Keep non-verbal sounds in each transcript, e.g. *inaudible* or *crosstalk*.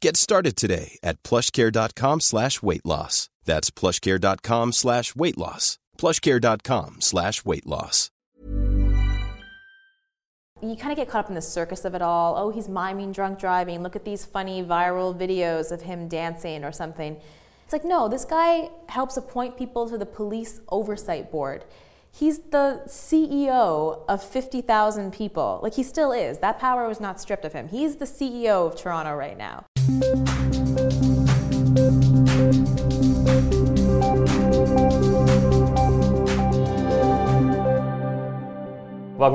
Get started today at plushcare.com slash weight loss. That's plushcare.com slash weight loss. Plushcare.com slash weight loss. You kind of get caught up in the circus of it all. Oh, he's miming drunk driving. Look at these funny viral videos of him dancing or something. It's like, no, this guy helps appoint people to the police oversight board. He's the CEO of 50,000 people. Like, he still is. That power was not stripped of him. He's the CEO of Toronto right now. Welcome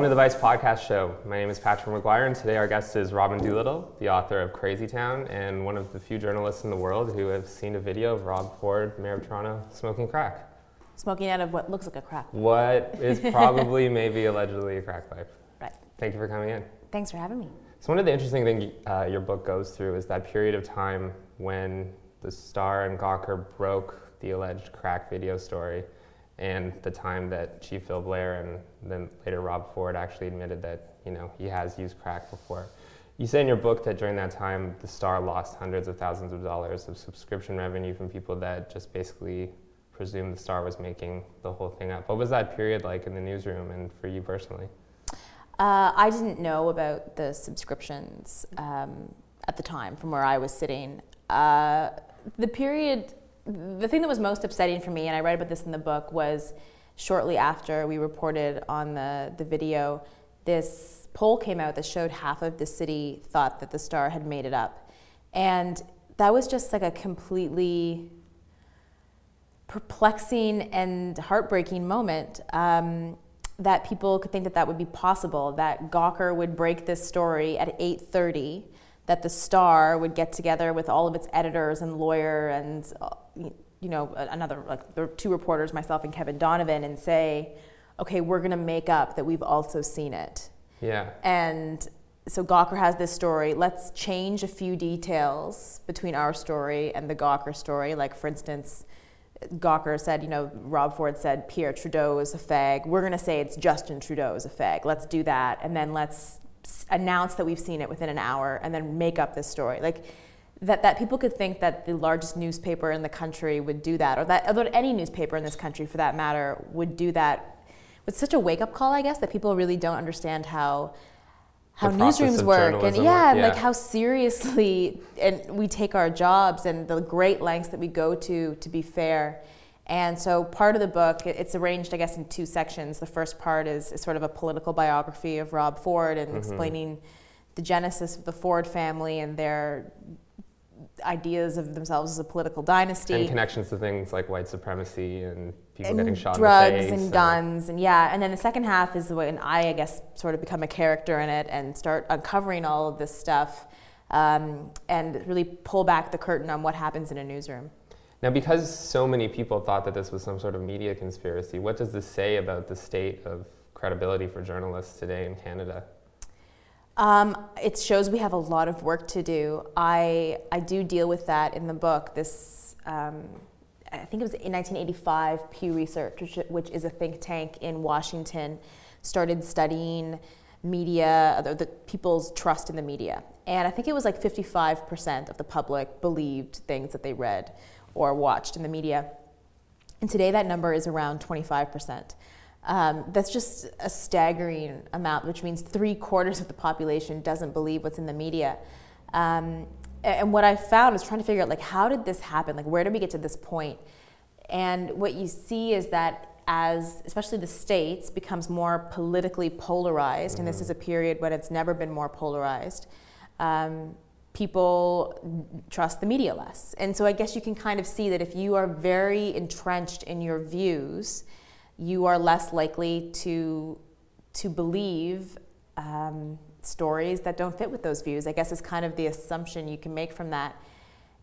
to the Vice Podcast Show. My name is Patrick McGuire, and today our guest is Robin Doolittle, the author of Crazy Town and one of the few journalists in the world who have seen a video of Rob Ford, Mayor of Toronto, smoking crack. Smoking out of what looks like a crack. What is *laughs* probably, maybe allegedly a crack pipe. Right. Thank you for coming in. Thanks for having me. So, one of the interesting things uh, your book goes through is that period of time when the Star and Gawker broke the alleged crack video story and the time that Chief Bill Blair and then later Rob Ford actually admitted that you know he has used crack before. You say in your book that during that time the Star lost hundreds of thousands of dollars of subscription revenue from people that just basically presumed the Star was making the whole thing up. What was that period like in the newsroom and for you personally? Uh, I didn't know about the subscriptions um, at the time from where I was sitting. Uh, the period the thing that was most upsetting for me, and I write about this in the book, was shortly after we reported on the, the video, this poll came out that showed half of the city thought that the star had made it up. And that was just like a completely perplexing and heartbreaking moment um, that people could think that that would be possible, that Gawker would break this story at 8.30 that the Star would get together with all of its editors and lawyer and you know another like the two reporters, myself and Kevin Donovan, and say, okay, we're going to make up that we've also seen it. Yeah. And so Gawker has this story. Let's change a few details between our story and the Gawker story. Like for instance, Gawker said, you know, Rob Ford said Pierre Trudeau is a fag. We're going to say it's Justin Trudeau is a fag. Let's do that, and then let's announce that we've seen it within an hour and then make up this story. Like that, that people could think that the largest newspaper in the country would do that, or that, or any newspaper in this country for that matter would do that. It's such a wake up call, I guess, that people really don't understand how how newsrooms work and yeah, yeah, like how seriously and we take our jobs and the great lengths that we go to to be fair. And so part of the book, it's arranged, I guess, in two sections. The first part is, is sort of a political biography of Rob Ford and mm-hmm. explaining the genesis of the Ford family and their ideas of themselves as a political dynasty. And connections to things like white supremacy and people and getting shot in the city. drugs and guns and yeah. And then the second half is when I, I guess, sort of become a character in it and start uncovering all of this stuff um, and really pull back the curtain on what happens in a newsroom. Now, because so many people thought that this was some sort of media conspiracy, what does this say about the state of credibility for journalists today in Canada? Um, it shows we have a lot of work to do. I, I do deal with that in the book. This, um, I think it was in 1985, Pew Research, which, which is a think tank in Washington, started studying media, the, the, people's trust in the media. And I think it was like 55% of the public believed things that they read or watched in the media. And today that number is around 25%. Um, that's just a staggering amount, which means three quarters of the population doesn't believe what's in the media. Um, and what I found is trying to figure out, like, how did this happen? Like, where did we get to this point? And what you see is that as especially the states becomes more politically polarized, and this is a period when it's never been more polarized. Um, people trust the media less. And so I guess you can kind of see that if you are very entrenched in your views, you are less likely to to believe um, stories that don't fit with those views. I guess is kind of the assumption you can make from that.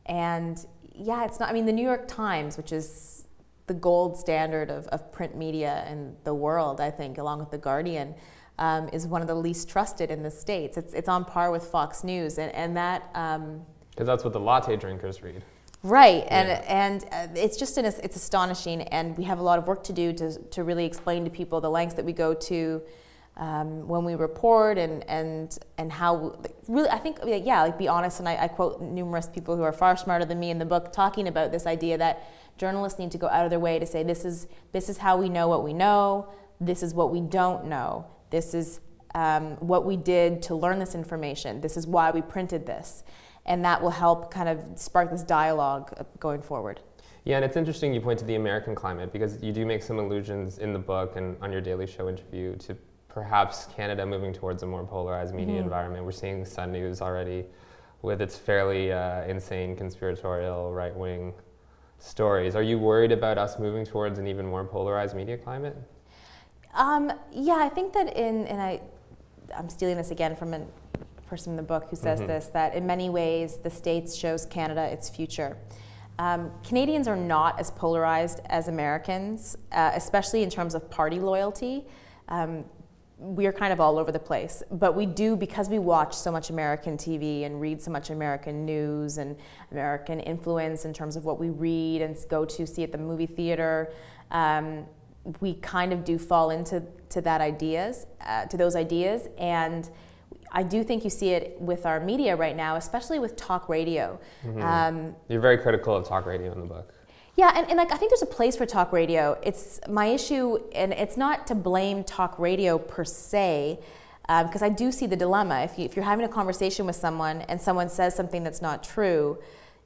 And yeah, it's not. I mean, the New York Times, which is the gold standard of, of print media in the world, I think, along with the Guardian um, is one of the least trusted in the states. It's, it's on par with Fox News, and, and that. Because um, that's what the latte drinkers read. Right, and yeah. and uh, it's just an, it's astonishing, and we have a lot of work to do to to really explain to people the lengths that we go to um, when we report and and and how really I think yeah like be honest, and I, I quote numerous people who are far smarter than me in the book talking about this idea that journalists need to go out of their way to say this is this is how we know what we know, this is what we don't know, this is um, what we did to learn this information. This is why we printed this. And that will help kind of spark this dialogue going forward. Yeah, and it's interesting you point to the American climate because you do make some allusions in the book and on your Daily Show interview to perhaps Canada moving towards a more polarized media mm-hmm. environment. We're seeing Sun News already with its fairly uh, insane conspiratorial right wing stories. Are you worried about us moving towards an even more polarized media climate? Um, yeah, I think that in, and I, I'm stealing this again from a person in the book who says mm-hmm. this, that in many ways the States shows Canada its future. Um, Canadians are not as polarized as Americans, uh, especially in terms of party loyalty. Um, we're kind of all over the place, but we do because we watch so much American TV and read so much American news and American influence in terms of what we read and go to see at the movie theater. Um, we kind of do fall into to that ideas, uh, to those ideas, and I do think you see it with our media right now, especially with talk radio. Mm-hmm. Um, You're very critical of talk radio in the book. Yeah, and, and like I think there's a place for talk radio. It's my issue, and it's not to blame talk radio per se, because um, I do see the dilemma. If, you, if you're having a conversation with someone and someone says something that's not true,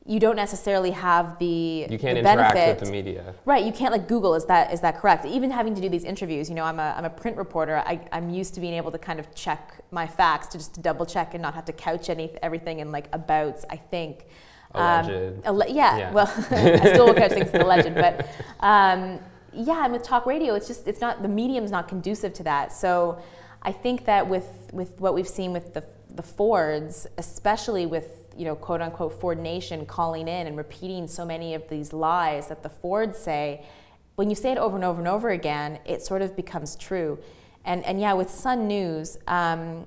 you don't necessarily have the you can't the interact benefit. with the media. Right you can't like google is that is that correct? Even having to do these interviews you know i'm a, I'm a print reporter I, i'm used to being able to kind of check my facts to just double check and not have to couch any everything in like abouts i think. Alleged. Um, yeah, yeah, well *laughs* i still will couch things as alleged but um, yeah and with talk radio it's just it's not the medium's not conducive to that. So i think that with with what we've seen with the the fords especially with you know, quote unquote Ford Nation calling in and repeating so many of these lies that the Fords say, when you say it over and over and over again, it sort of becomes true. And, and yeah, with Sun News, um,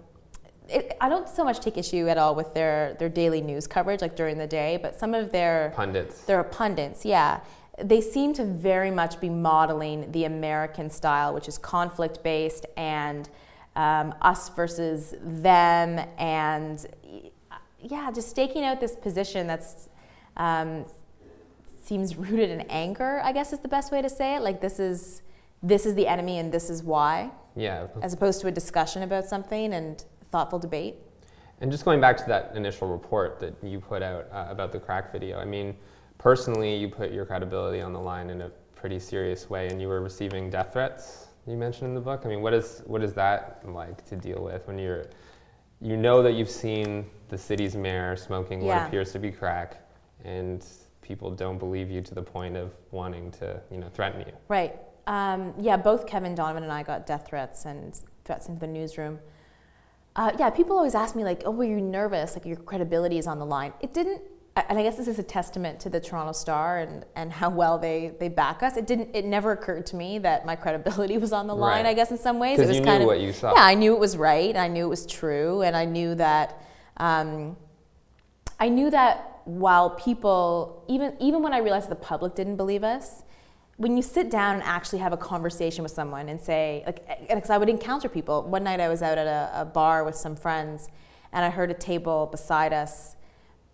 it, I don't so much take issue at all with their, their daily news coverage, like during the day, but some of their pundits, their pundits, yeah, they seem to very much be modeling the American style, which is conflict based and um, us versus them, and yeah, just staking out this position that's um, seems rooted in anger. I guess is the best way to say it. Like this is this is the enemy and this is why. Yeah. As opposed to a discussion about something and thoughtful debate. And just going back to that initial report that you put out uh, about the crack video, I mean, personally, you put your credibility on the line in a pretty serious way, and you were receiving death threats. You mentioned in the book. I mean, what is what is that like to deal with when you're you know that you've seen the city's mayor smoking yeah. what appears to be crack, and people don't believe you to the point of wanting to, you know, threaten you. Right. Um, yeah, both Kevin Donovan and I got death threats and threats into the newsroom. Uh, yeah, people always ask me like, "Oh, were you nervous? Like your credibility is on the line." It didn't and I guess this is a testament to the Toronto Star and, and how well they, they back us. It didn't it never occurred to me that my credibility was on the line. Right. I guess in some ways it was you kind knew of what you saw. Yeah, I knew it was right. I knew it was true, and I knew that um, I knew that while people even even when I realized the public didn't believe us, when you sit down and actually have a conversation with someone and say like because I would encounter people. One night I was out at a, a bar with some friends, and I heard a table beside us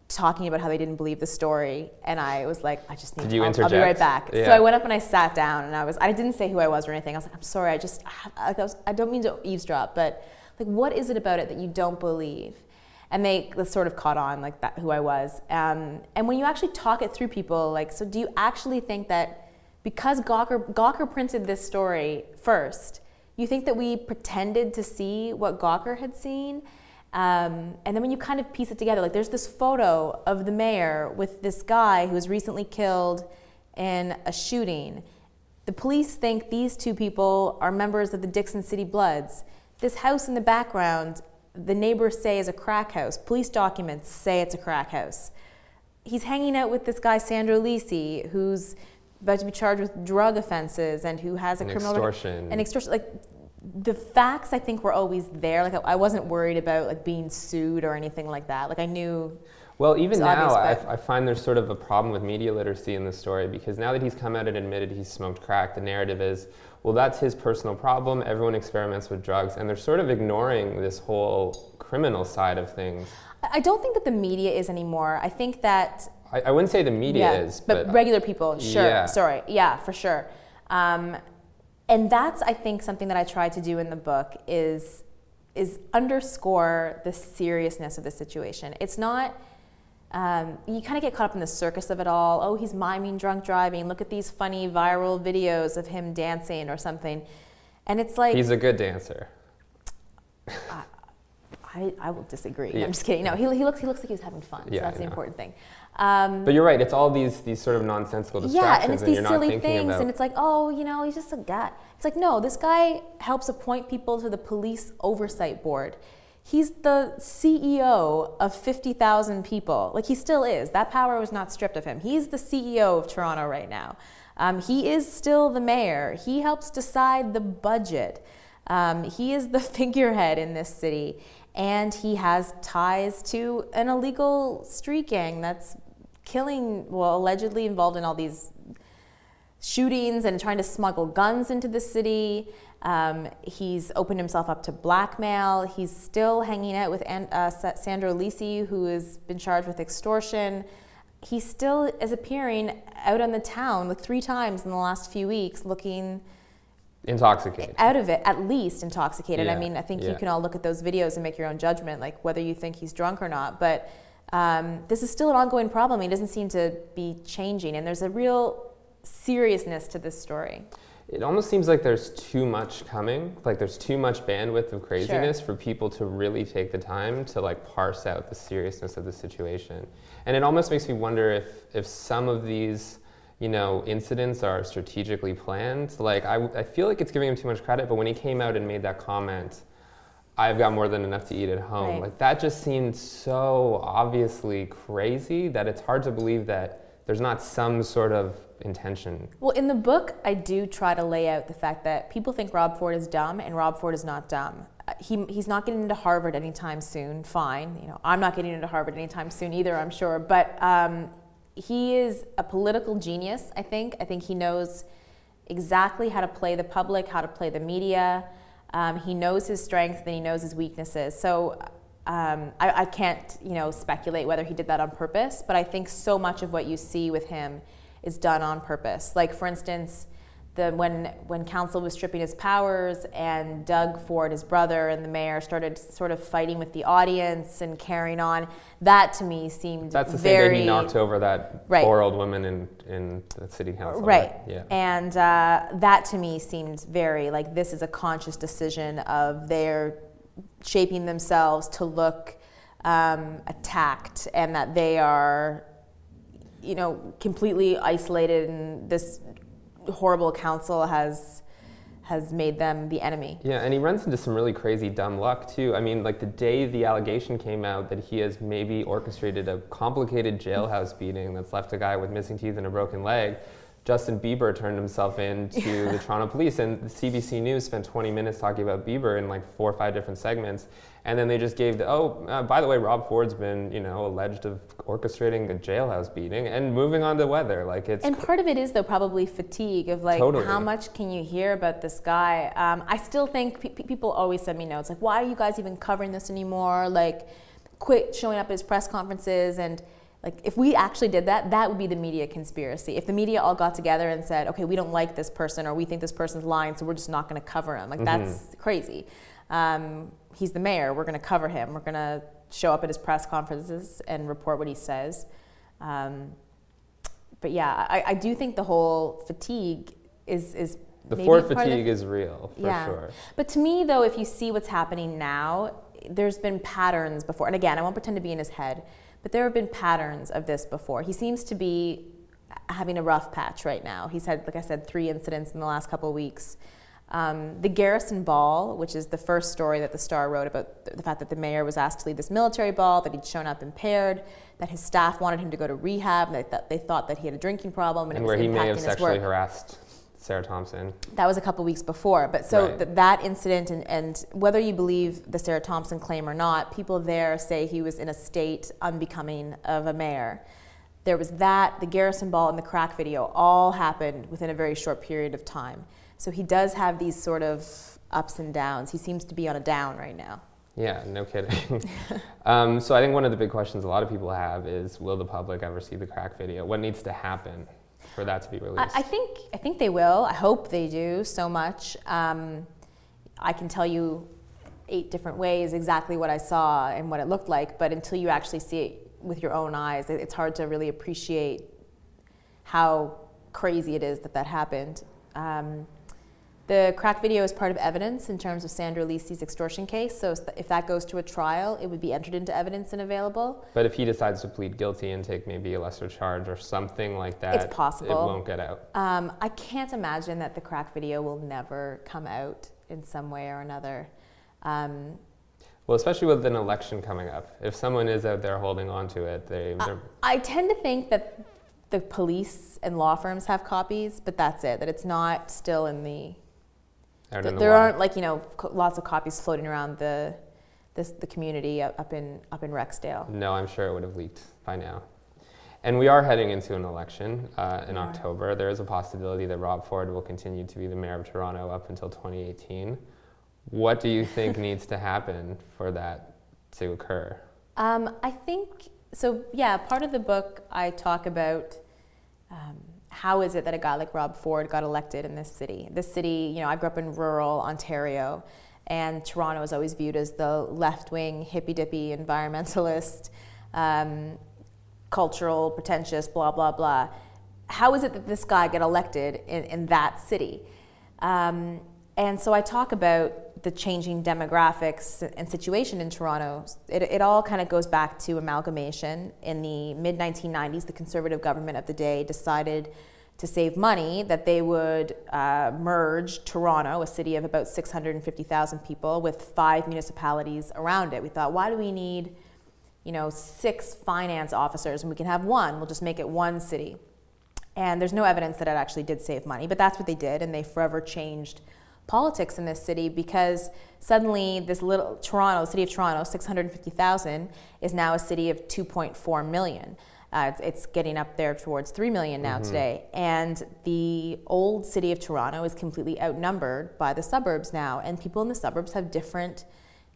talking about how they didn't believe the story, and I was like, I just need. Did you I'll, interject? I'll be right back. Yeah. So I went up and I sat down, and I was I didn't say who I was or anything. I was like, I'm sorry, I just I, I, was, I don't mean to eavesdrop, but like, what is it about it that you don't believe? And they sort of caught on like that who I was. Um, and when you actually talk it through people, like, so do you actually think that because Gawker, Gawker printed this story first, you think that we pretended to see what Gawker had seen? Um, and then when you kind of piece it together, like there's this photo of the mayor with this guy who was recently killed in a shooting. The police think these two people are members of the Dixon City Bloods. This house in the background, the neighbors say is a crack house. Police documents say it's a crack house. He's hanging out with this guy, Sandro Lisi, who's about to be charged with drug offenses and who has a And criminal extortion. and extortion. Like the facts, I think were always there. Like I, wasn't worried about like being sued or anything like that. Like I knew. Well, even now, obvious, I, I find there's sort of a problem with media literacy in this story because now that he's come out and admitted he's smoked crack, the narrative is, well, that's his personal problem. Everyone experiments with drugs, and they're sort of ignoring this whole criminal side of things. I don't think that the media is anymore. I think that I, I wouldn't say the media yeah, is, but, but, regular people, sure. Yeah. Sorry, yeah, for sure. Um, and that's I think something that I try to do in the book is is underscore the seriousness of the situation. It's not. Um, you kind of get caught up in the circus of it all. Oh, he's miming drunk driving. Look at these funny viral videos of him dancing or something. And it's like he's a good dancer. I, I will disagree. Yeah. I'm just kidding. No, he, he looks he looks like he's having fun. Yeah, so that's I the know. important thing. Um, But you're right. It's all these these sort of nonsensical distractions, yeah, and it's and these silly things, about. and it's like, oh, you know, he's just a guy. It's like, no, this guy helps appoint people to the police oversight board. He's the CEO of 50,000 people. Like, he still is. That power was not stripped of him. He's the CEO of Toronto right now. Um, he is still the mayor. He helps decide the budget. Um, he is the *laughs* figurehead in this city. And he has ties to an illegal street gang that's killing, well, allegedly involved in all these shootings and trying to smuggle guns into the city. Um, he's opened himself up to blackmail. He's still hanging out with An- uh, Sa- Sandro Lisi, who has been charged with extortion. He still is appearing out on the town like three times in the last few weeks, looking intoxicated. out of it, at least intoxicated. I mean, I think you can all look at those videos and make your own judgment, like whether you think he's drunk or not. But um, this is still an ongoing problem. He doesn't seem to be changing, and there's a real seriousness to this story. It almost seems like there's too much coming. Like there's too much bandwidth of craziness for people to really take the time to like parse out the seriousness of the situation. And it almost makes me wonder if if some of these you know incidents are strategically planned. Like I, I feel like it's giving him too much credit. But when he came out and made that comment, I've got more than enough to eat at home. Right. Like that just seemed so obviously crazy that it's hard to believe that there's not some sort of intention Well, in the book, I do try to lay out the fact that people think Rob Ford is dumb, and Rob Ford is not dumb. Uh, He, he's not getting into Harvard anytime soon. Fine, you know, I'm not getting into Harvard anytime soon either. I'm sure, but um, he is a political genius. I think. I think he knows exactly how to play the public, how to play the media. Um, he knows his strengths and he knows his weaknesses. So um, I, I can't, you know, speculate whether he did that on purpose. But I think so much of what you see with him is done on purpose. Like for instance, the when when council was stripping his powers and Doug Ford, his brother, and the mayor started sort of fighting with the audience and carrying on. That to me seemed That's the same very day he knocked over that Right. poor old woman in, in the city council. Right. Yeah. And uh, that to me seemed very like this is a conscious decision of their shaping themselves to look um, attacked and that they are, you know, completely isolated and this horrible council has has made them the enemy. Yeah, and he runs into some really crazy dumb luck too. I mean, like the day the allegation came out that he has maybe orchestrated a complicated jailhouse beating that's left a guy with missing teeth and a broken leg, Justin Bieber turned himself in to the Toronto police, and the CBC News spent 20 minutes talking about Bieber in like four or five different segments, and then they just gave the oh, uh, by the way, Rob Ford's been you know alleged of orchestrating a jailhouse beating, and moving on to weather. Like it's And part of it is though probably fatigue of like Totally. how much can you hear about this guy? Um, I still think pe- people always send me notes like, why are you guys even covering this anymore? Like, quit showing up at his press conferences and. Like if we actually did that, that would be the media conspiracy. If the media all got together and said, "Okay, we don't like this person, or we think this person's lying, so we're just not going to cover him," like that's crazy. Um, he's the mayor. We're going to cover him. We're going to show up at his press conferences and report what he says. Um, but yeah, I, I do think the whole fatigue is is The Ford fatigue is real, for yeah. sure. But to me, though, if you see what's happening now, there's been patterns before. And again, I won't pretend to be in his head, but there have been patterns of this before. He seems to be having a rough patch right now. He's had, like I said, three incidents in the last couple of weeks. Um, the Garrison Ball, which is the first story that the Star wrote about the fact that the mayor was asked to lead this military ball, that he'd shown up impaired, that his staff wanted him to go to rehab, and they, thought that he had a drinking problem, and, And it where was he may impacting have his sexually work. harassed Sarah Thompson. That was a couple weeks before. But so Right. th- that incident, and, and whether you believe the Sarah Thompson claim or not, people there say he was in a state unbecoming of a mayor. There was that, the Garrison Ball, and the crack video all happened within a very short period of time. So he does have these sort of ups and downs. He seems to be on a down right now. Yeah, no kidding. *laughs* um, so I think one of the big questions a lot of people have is, will the public ever see the crack video? What needs to happen for that to be I, released? I think I think they will. I hope they do so much. Um, I can tell you eight different ways exactly what I saw and what it looked like, but until you actually see it with your own eyes, it- it's hard to really appreciate how crazy it is that that happened. Um, the crack video is part of evidence in terms of Sandro Lisi's extortion case. So if that goes to a trial, it would be entered into evidence and available. but if he decides to plead guilty and take maybe a lesser charge or something like that, it's possible. it won't get out. Um, I can't imagine that the crack video will never come out in some way or another. Um, Well, especially with an election coming up. If someone is out there holding on to it, they, they're I tend to think that the police and law firms have copies, but that's it. That it's not still in the. Out th- in the there aren't like you know co- lots of copies floating around the, this, the community up in up in Rexdale. No, I'm sure it would have leaked by now. And we are heading into an election uh, in are. October. There is a possibility that Rob Ford will continue to be the mayor of Toronto up until 2018. What do you *laughs* think needs to happen for that to occur? Um, I think so. Yeah, part of the book I talk about um, how is it that a guy like Rob Ford got elected in this city. This city, you know, I grew up in rural Ontario, and Toronto is always viewed as the left-wing, hippy-dippy, environmentalist, um, cultural, pretentious, blah blah blah. How is it that this guy got elected in, in that city? Um, and so I talk about the changing demographics and situation in Toronto. It, it all kind of goes back to amalgamation. In the mid 1990s, the conservative government of the day decided to save money that they would uh, merge Toronto, a city of about 650,000 people, with five municipalities around it. We thought, why do we need, you know, six finance officers and we can have one? We'll just make it one city. And there's no evidence that it actually did save money, but that's what they did, and they forever changed politics in this city because suddenly this little Toronto, city of Toronto, 650,000, is now a city of 2.4 million. Uh, it's, it's getting up there towards 3 million now today. And the old city of Toronto is completely outnumbered by the suburbs now, and people in the suburbs have different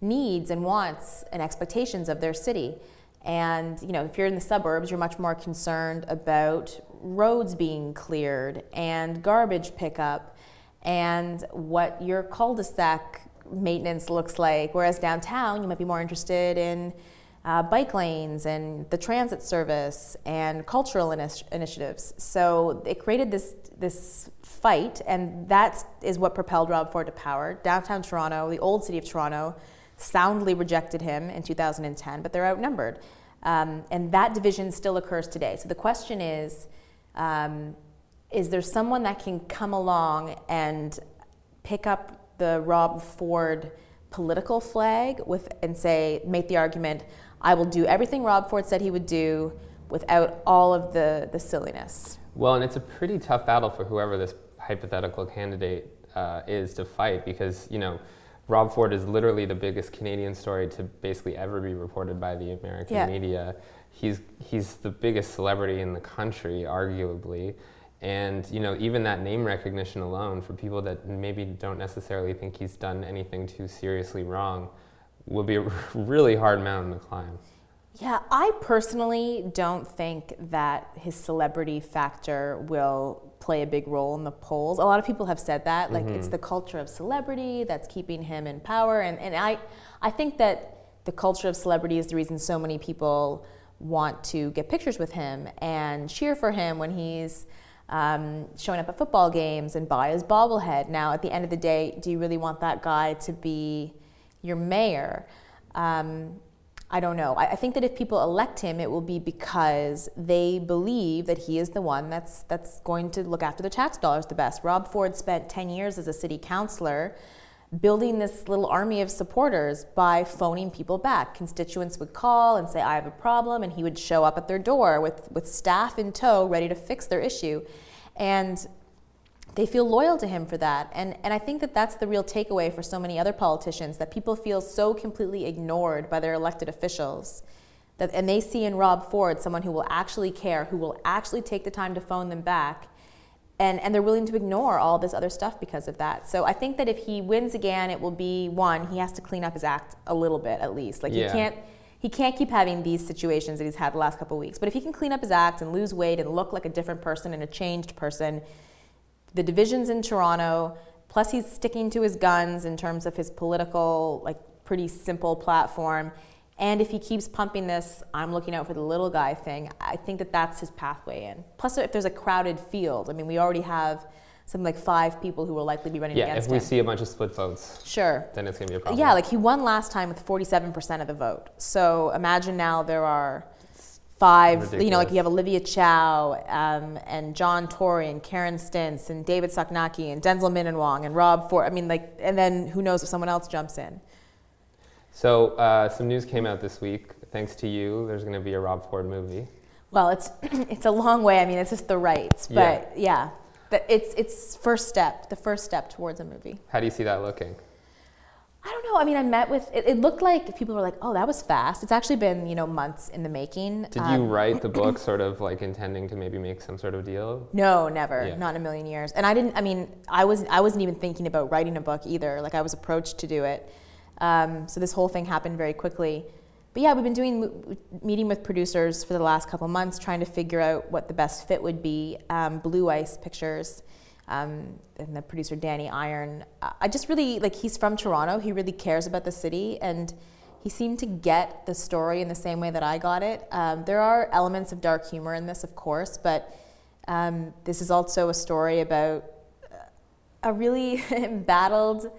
needs and wants and expectations of their city. And you know, if you're in the suburbs, you're much more concerned about roads being cleared and garbage pickup and what your cul-de-sac maintenance looks like. Whereas downtown, you might be more interested in uh, bike lanes and the transit service and cultural initi- initiatives. So it created this this fight, and that is what propelled Rob Ford to power. Downtown Toronto, the old city of Toronto, soundly rejected him in 2010, but they're outnumbered. Um, and that division still occurs today. So the question is um, is there someone that can come along and pick up the Rob Ford political flag with and say, make the argument, I will do everything Rob Ford said he would do without all of the, the silliness? Well, and it's a pretty tough battle for whoever this hypothetical candidate uh, is to fight because, you know, Rob Ford is literally the biggest Canadian story to basically ever be reported by the American Yeah. media. He's, he's the biggest celebrity in the country, arguably. And, you know, even that name recognition alone for people that maybe don't necessarily think he's done anything too seriously wrong will be a *laughs* really hard mountain to climb. Yeah, I personally don't think that his celebrity factor will play a big role in the polls. A lot of people have said that, like it's mm-hmm. the culture of celebrity that's keeping him in power, and, and I, I think that the culture of celebrity is the reason so many people want to get pictures with him and cheer for him when he's um, showing up at football games and buy his bobblehead. Now, at the end of the day, do you really want that guy to be your mayor? Um, I don't know. I, I think that if people elect him, it will be because they believe that he is the one that's that's going to look after the tax dollars the best. Rob Ford spent 10 years as a city councilor building this little army of supporters by phoning people back. Constituents would call and say, I have a problem, and he would show up at their door with, with staff in tow ready to fix their issue. And they feel loyal to him for that. And, and I think that that's the real takeaway for so many other politicians that people feel so completely ignored by their elected officials. That, and they see in Rob Ford someone who will actually care, who will actually take the time to phone them back. And, and they're willing to ignore all this other stuff because of that. So I think that if he wins again, it will be one, he has to clean up his act a little bit at least. Like Yeah. he can't he can't keep having these situations that he's had the last couple of weeks. But if he can clean up his act and lose weight and look like a different person and a changed person, the divisions in Toronto, plus he's sticking to his guns in terms of his political, like pretty simple platform. And if he keeps pumping this, I'm looking out for the little guy thing, I think that that's his pathway in. Plus, if there's a crowded field, I mean, we already have something like five people who will likely be running Yeah, against him. Yeah, if we him. see a bunch of split votes, sure. then it's going to be a problem. Yeah, like he won last time with 47% of the vote. So imagine now there are five, you know, like you have Olivia Chow um, and John Tory and Karen Stintz and David Soknacki and Denzil Minnan-Wong and Wong and Rob Ford. I mean, like, and then who knows if someone else jumps in. So uh, some news came out this week. Thanks to you, there's going to be a Rob Ford movie. Well, it's *clears throat* it's a long way. I mean, it's just the rights, but yeah, But it's it's first step, the first step towards a movie. How do you see that looking? I don't know. I mean, I met with. It, it looked like people were like, "Oh, that was fast." It's actually been you know months in the making. Did Um, you write the *clears throat* book sort of like intending to maybe make some sort of deal? No, never. Yeah. Not in a million years. And I didn't. I mean, I was. I wasn't even thinking about writing a book either. Like I was approached to do it. Um, so this whole thing happened very quickly. But yeah, we've been doing meeting with producers for the last couple months, trying to figure out what the best fit would be. Um, Blue Ice Pictures. Um, and the producer Danny Iron. I just really like. He's from Toronto. He really cares about the city, and he seemed to get the story in the same way that I got it. Um, there are elements of dark humor in this, of course, but um, this is also a story about a really *laughs* embattled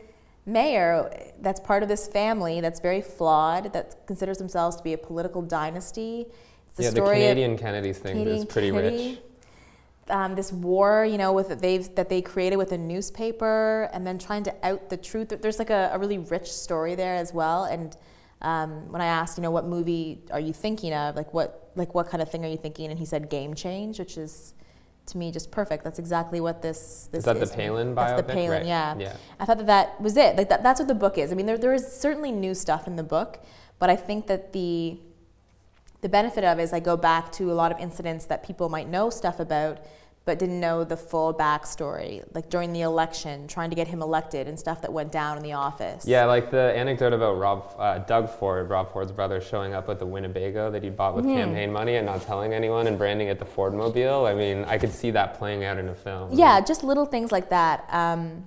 mayor that's part of this family that's very flawed, that considers themselves to be a political dynasty. It's the yeah, the Canadian Kennedys thing is pretty Kennedy, rich. Um, this war, you know, with they've that they created with a newspaper, and then trying to out the truth. There's like a, a really rich story there as well. And um, when I asked, you know, what movie are you thinking of? Like what like what kind of thing are you thinking? And he said Game Change, which is to me just perfect. That's exactly what this this Is that the to me. Palin That's the biopic? Palin, Right. yeah. Yeah. I thought that that was it. Like that, that's what the book is. I mean, there there is certainly new stuff in the book, but I think that the the benefit of it is I go back to a lot of incidents that people might know stuff about, but didn't know the full backstory. Like during the election, trying to get him elected and stuff that went down in the office. Yeah, like the anecdote about Rob, uh, Doug Ford, Rob Ford's brother, showing up with the Winnebago that he bought Mm-hmm. with campaign money and not telling anyone and branding it the Ford Mobile. I mean, I could see that playing out in a film. Yeah, just little things like that. Um,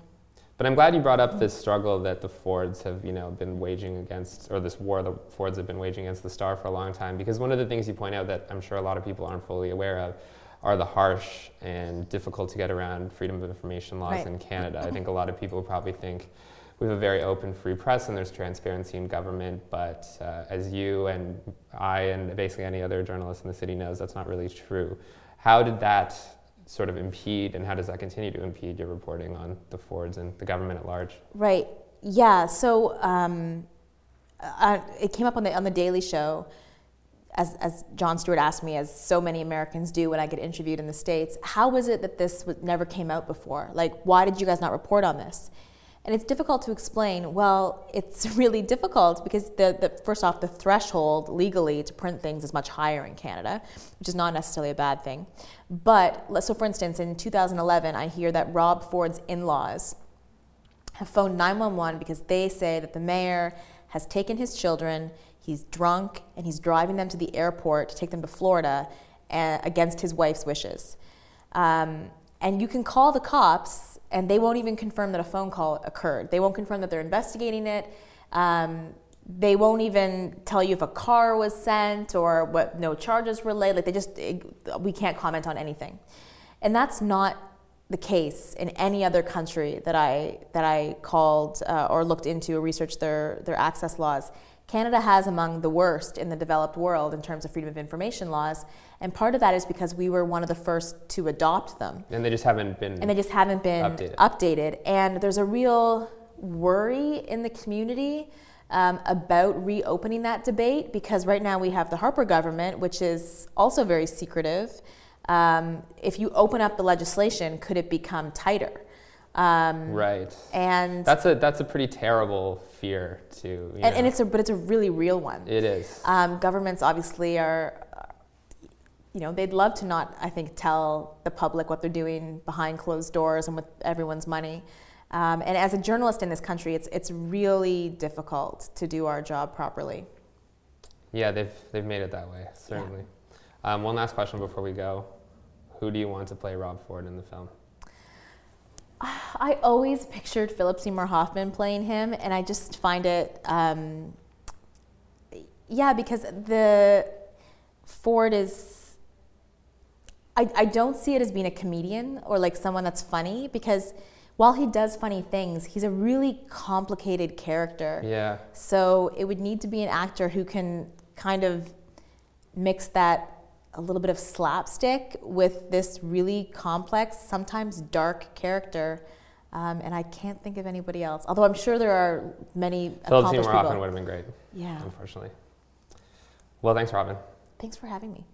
But I'm glad you brought up this struggle that the Fords have, you know, been waging against, or this war the Fords have been waging against the Star for a long time. Because one of the things you point out that I'm sure a lot of people aren't fully aware of are the harsh and difficult to get around freedom of information laws Right. in Canada. I think a lot of people probably think we have a very open, free press and there's transparency in government. But uh, as you and I and basically any other journalist in the city knows, that's not really true. How did that sort of impede, and how does that continue to impede your reporting on the Fords and the government at large? Right. Yeah. So um, I, it came up on the on the Daily Show, as as Jon Stewart asked me, as so many Americans do when I get interviewed in the states. How is it that this was, never came out before? Like, why did you guys not report on this? And it's difficult to explain. Well, it's *laughs* really difficult because the, the first off, the threshold legally to print things is much higher in Canada, which is not necessarily a bad thing. But so, for instance, in 2011, I hear that Rob Ford's in-laws have phoned 911 because they say that the mayor has taken his children, he's drunk, and he's driving them to the airport to take them to Florida uh, against his wife's wishes. Um, and you can call the cops, and they won't even confirm that a phone call occurred. They won't confirm that they're investigating it. Um, they won't even tell you if a car was sent or what no charges were laid. Like they just, we can't comment on anything. And that's not the case in any other country that I, that I called uh, or looked into or researched their, their access laws. Canada has among the worst in the developed world in terms of freedom of information laws, and part of that is because we were one of the first to adopt them. And they just haven't been And they just haven't been Updated. updated. And there's a real worry in the community um, about reopening that debate because right now we have the Harper government, which is also very secretive. Um, if you open up the legislation, could it become tighter? Um, right. and That's a that's a pretty terrible fear to. You and, and it's a but it's a really real one. it is. Um, governments obviously are, you know, they'd love to not, I think, tell the public what they're doing behind closed doors and with everyone's money. Um, and as a journalist in this country, it's it's really difficult to do our job properly. Yeah, they've they've made it that way certainly. Um, one last question before we go: Who do you want to play Rob Ford in the film? I always pictured Philip Seymour Hoffman playing him, and I just find it, um, yeah, because the Ford is. I, I don't see it as being a comedian or like someone that's funny because while he does funny things, he's a really complicated character. Yeah. So it would need to be an actor who can kind of mix that a little bit of slapstick with this really complex, sometimes dark character. Um, and I can't think of anybody else. Although I'm sure there are many Philip Seymour Hoffman would have been great, Yeah. unfortunately. Well, thanks, Robin. Thanks for having me.